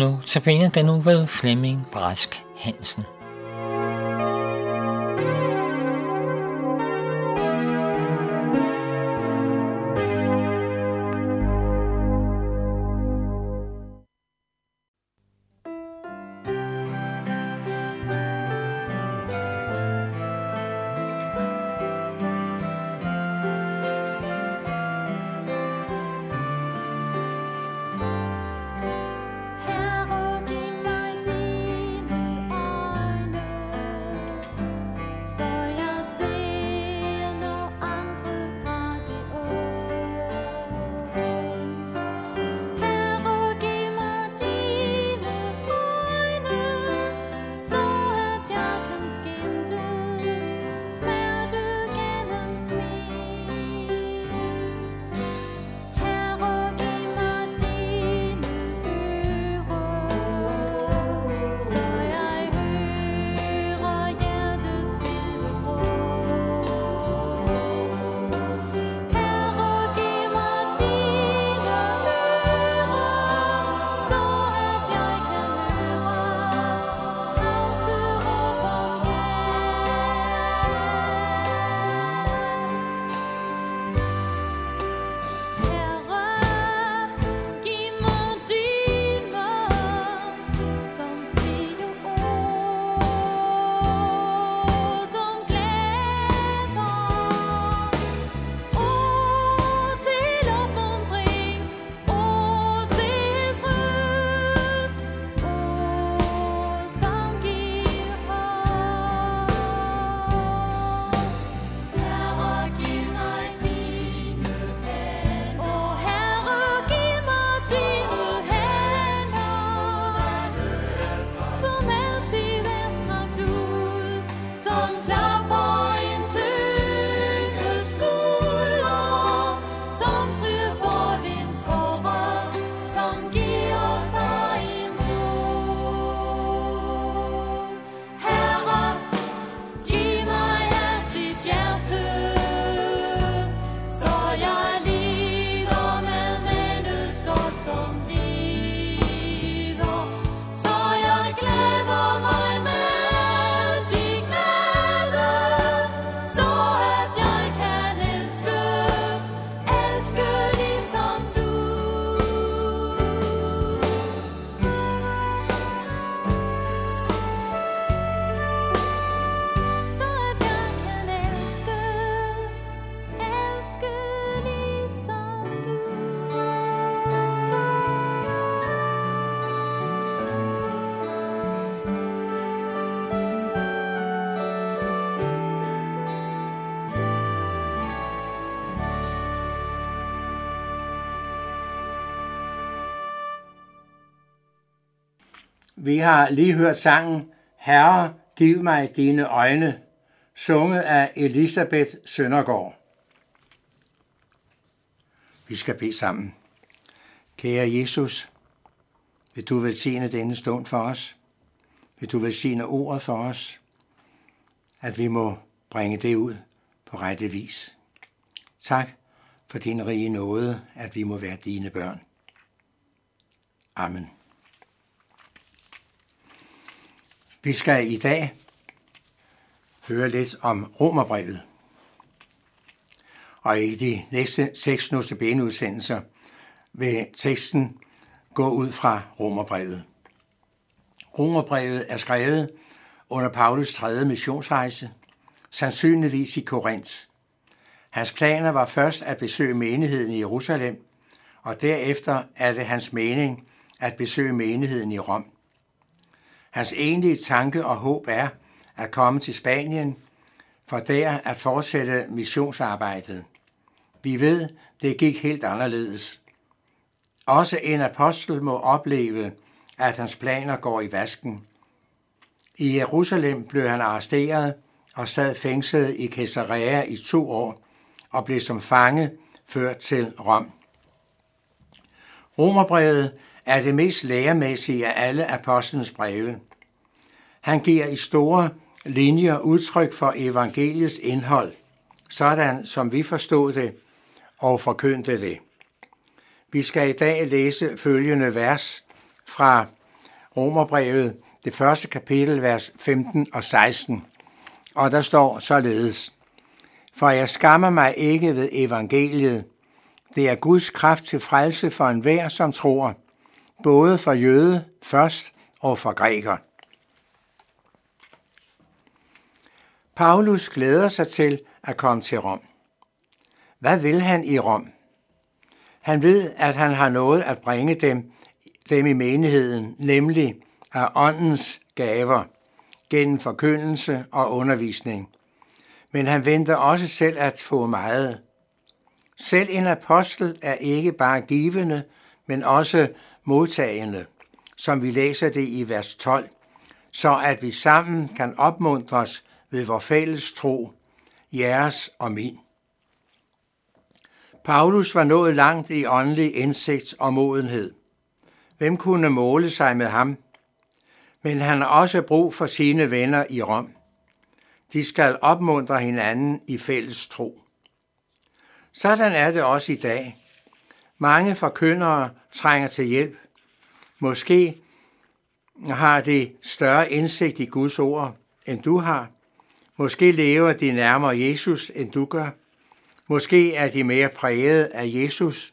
nu tilbage den nu ved Flemming Brask Hansen. Vi har lige hørt sangen Herre, giv mig dine øjne, sunget af Elisabeth Søndergaard. Vi skal bede sammen. Kære Jesus, vil du velsigne denne stund for os? Vil du velsigne ordet for os? At vi må bringe det ud på rette vis. Tak for din rige nåde, at vi må være dine børn. Amen. Vi skal i dag høre lidt om romerbrevet. Og i de næste seks notabene-udsendelser vil teksten gå ud fra romerbrevet. Romerbrevet er skrevet under Paulus tredje missionsrejse, sandsynligvis i Korinth. Hans planer var først at besøge menigheden i Jerusalem, og derefter er det hans mening at besøge menigheden i Rom. Hans egentlige tanke og håb er at komme til Spanien, for der at fortsætte missionsarbejdet. Vi ved, det gik helt anderledes. Også en apostel må opleve, at hans planer går i vasken. I Jerusalem blev han arresteret og sad fængslet i Caesarea i to år og blev som fange ført til Rom. Romerbrevet er det mest læremæssige af alle apostlens breve. Han giver i store linjer udtryk for evangeliets indhold, sådan som vi forstod det og forkyndte det. Vi skal i dag læse følgende vers fra Romerbrevet, det første kapitel, vers 15 og 16. Og der står således, For jeg skammer mig ikke ved evangeliet. Det er Guds kraft til frelse for enhver, som tror, både for jøde først og for græker. Paulus glæder sig til at komme til Rom. Hvad vil han i Rom? Han ved, at han har noget at bringe dem, dem i menigheden, nemlig af åndens gaver gennem forkyndelse og undervisning. Men han venter også selv at få meget. Selv en apostel er ikke bare givende, men også modtagende, som vi læser det i vers 12, så at vi sammen kan opmuntres ved vor fælles tro, jeres og min. Paulus var nået langt i åndelig indsigt og modenhed. Hvem kunne måle sig med ham? Men han har også brug for sine venner i Rom. De skal opmuntre hinanden i fælles tro. Sådan er det også i dag. Mange forkyndere trænger til hjælp. Måske har de større indsigt i Guds ord, end du har. Måske lever de nærmere Jesus, end du gør. Måske er de mere præget af Jesus.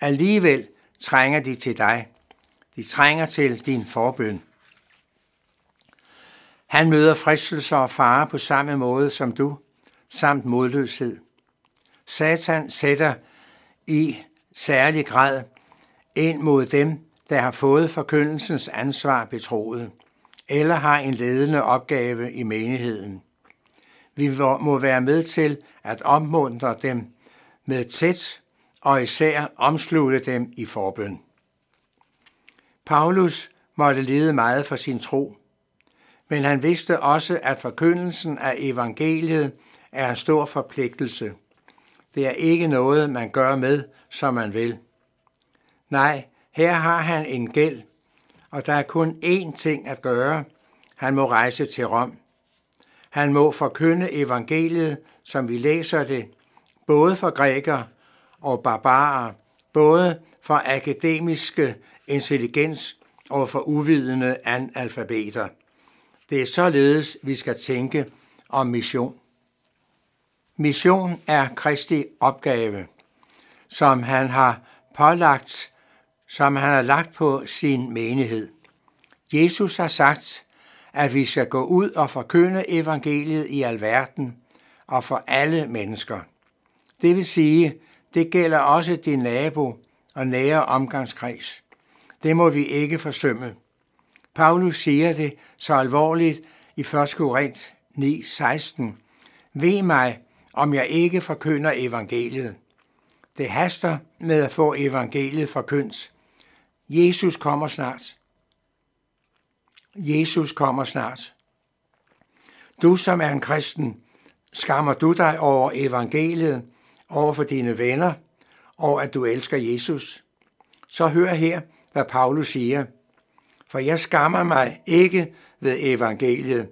Alligevel trænger de til dig. De trænger til din forbøn. Han møder fristelser og fare på samme måde som du, samt modløshed. Satan sætter i særlig grad ind mod dem, der har fået forkyndelsens ansvar betroet, eller har en ledende opgave i menigheden. Vi må være med til at opmuntre dem med tæt og især omslutte dem i forbøn. Paulus måtte lide meget for sin tro, men han vidste også, at forkyndelsen af evangeliet er en stor forpligtelse. Det er ikke noget, man gør med, som man vil. Nej, her har han en gæld, og der er kun én ting at gøre. Han må rejse til Rom. Han må forkynde evangeliet, som vi læser det, både for grækere og barbarer, både for akademiske intelligens og for uvidende analfabeter. Det er således, vi skal tænke om mission. Mission er Kristi opgave, som han har pålagt, som han har lagt på sin menighed. Jesus har sagt, at vi skal gå ud og forkynde evangeliet i alverden og for alle mennesker. Det vil sige, det gælder også din nabo og nære omgangskreds. Det må vi ikke forsømme. Paulus siger det så alvorligt i 1. Korinth 9:16. Ved mig, om jeg ikke forkynder evangeliet. Det haster med at få evangeliet forkyndt. Jesus kommer snart. Jesus kommer snart. Du som er en kristen, skammer du dig over evangeliet, over for dine venner, og at du elsker Jesus? Så hør her, hvad Paulus siger – for jeg skammer mig ikke ved evangeliet.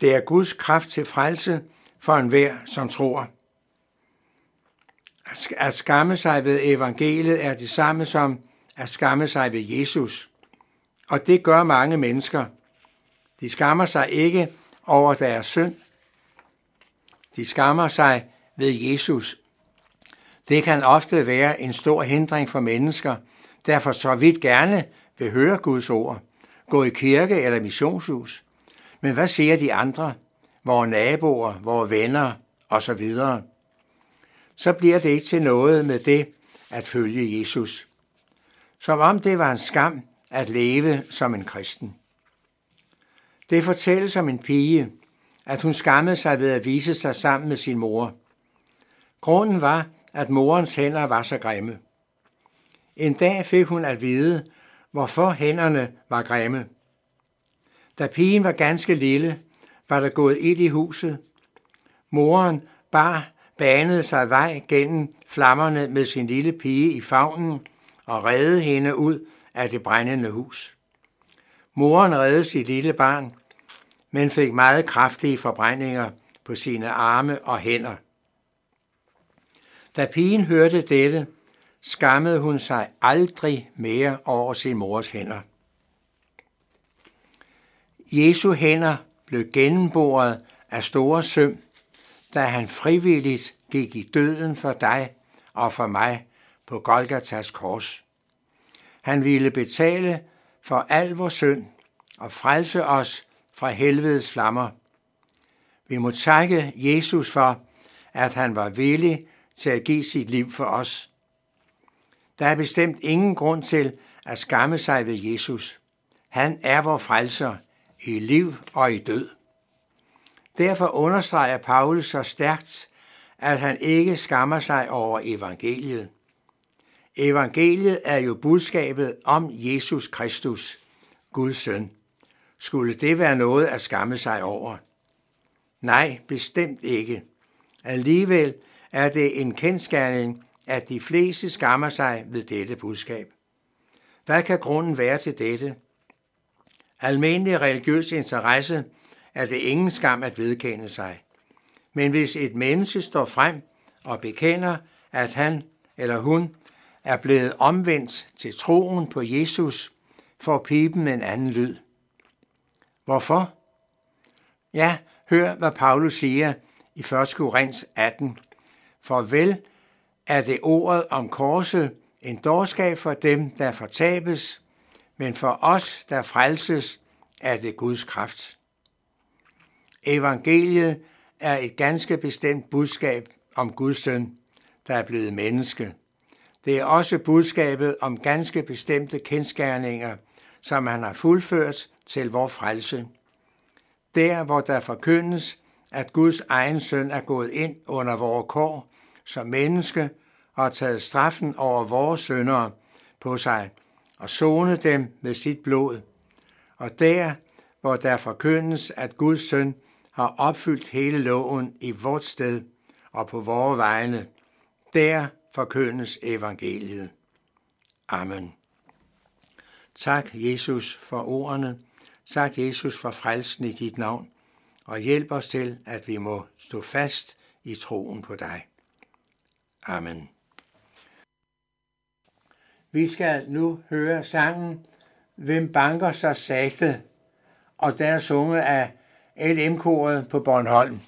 Det er Guds kraft til frelse for enhver, som tror. At skamme sig ved evangeliet er det samme som at skamme sig ved Jesus. Og det gør mange mennesker. De skammer sig ikke over deres synd. De skammer sig ved Jesus. Det kan ofte være en stor hindring for mennesker, der for så vidt gerne vil høre Guds ord, gå i kirke eller missionshus. Men hvad siger de andre, vores naboer, vores venner osv.? Så bliver det ikke til noget med det at følge Jesus. Som om det var en skam at leve som en kristen. Det fortælles om en pige, at hun skammede sig ved at vise sig sammen med sin mor. Grunden var, at morens hænder var så grimme. En dag fik hun at vide, hvorfor hænderne var grimme. Da pigen var ganske lille, var der gået ind i huset. Moren bar banede sig vej gennem flammerne med sin lille pige i favnen og redde hende ud af det brændende hus. Moren reddede sit lille barn, men fik meget kraftige forbrændinger på sine arme og hænder. Da pigen hørte dette, skammede hun sig aldrig mere over sin mors hænder. Jesu hænder blev gennemboret af store søm, da han frivilligt gik i døden for dig og for mig på Golgatas kors. Han ville betale for al vores synd og frelse os fra helvedes flammer. Vi må takke Jesus for, at han var villig til at give sit liv for os. Der er bestemt ingen grund til at skamme sig ved Jesus. Han er vor frelser i liv og i død. Derfor understreger Paulus så stærkt, at han ikke skammer sig over evangeliet. Evangeliet er jo budskabet om Jesus Kristus, Guds søn. Skulle det være noget at skamme sig over? Nej, bestemt ikke. Alligevel er det en kendskærning, at de fleste skammer sig ved dette budskab. Hvad kan grunden være til dette? Almindelig religiøs interesse er det ingen skam at vedkende sig. Men hvis et menneske står frem og bekender, at han eller hun er blevet omvendt til troen på Jesus, får pipen en anden lyd. Hvorfor? Ja, hør hvad Paulus siger i 1. Korinther 18. For vel er det ordet om korset en dårskab for dem, der fortabes, men for os, der frelses, er det Guds kraft. Evangeliet er et ganske bestemt budskab om Guds søn, der er blevet menneske. Det er også budskabet om ganske bestemte kendskærninger, som han har fuldført til vor frelse. Der, hvor der forkyndes, at Guds egen søn er gået ind under vores kår som menneske og har taget straffen over vores søndere på sig og sone dem med sit blod. Og der, hvor der forkyndes, at Guds søn har opfyldt hele loven i vort sted og på vores vegne, der forkyndes evangeliet. Amen. Tak, Jesus, for ordene. Tak, Jesus, for frelsen i dit navn. Og hjælp os til, at vi må stå fast i troen på dig. Amen. Vi skal nu høre sangen Hvem banker så sagte, og den er sunget af LM-koret på Bornholm.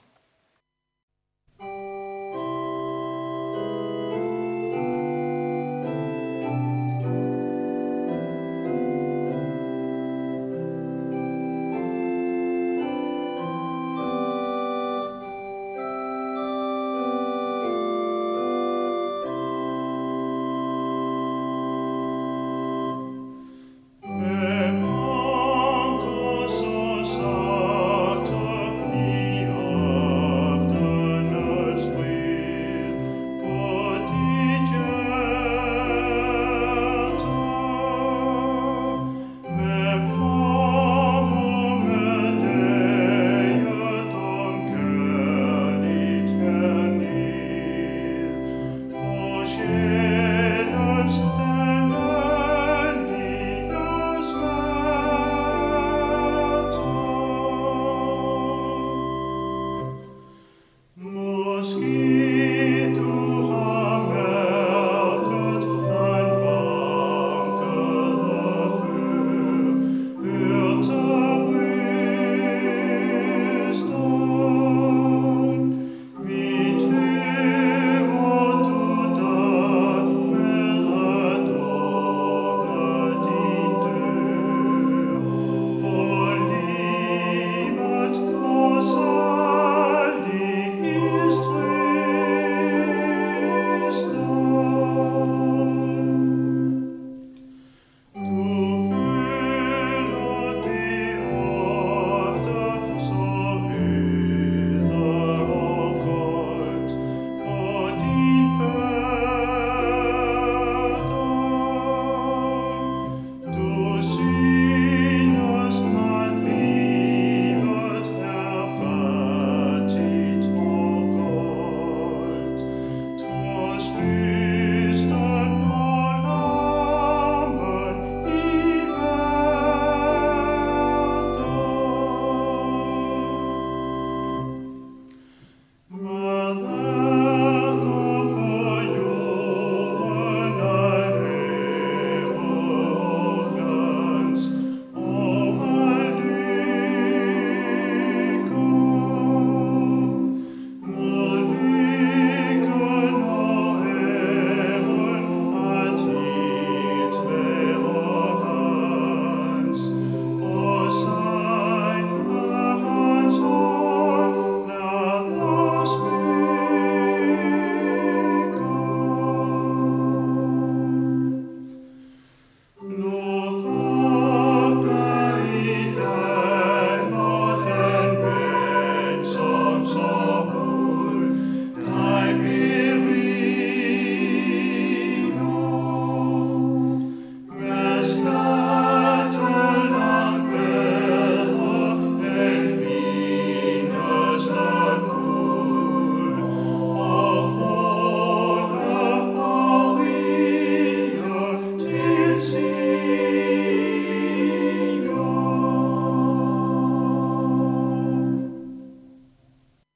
Måske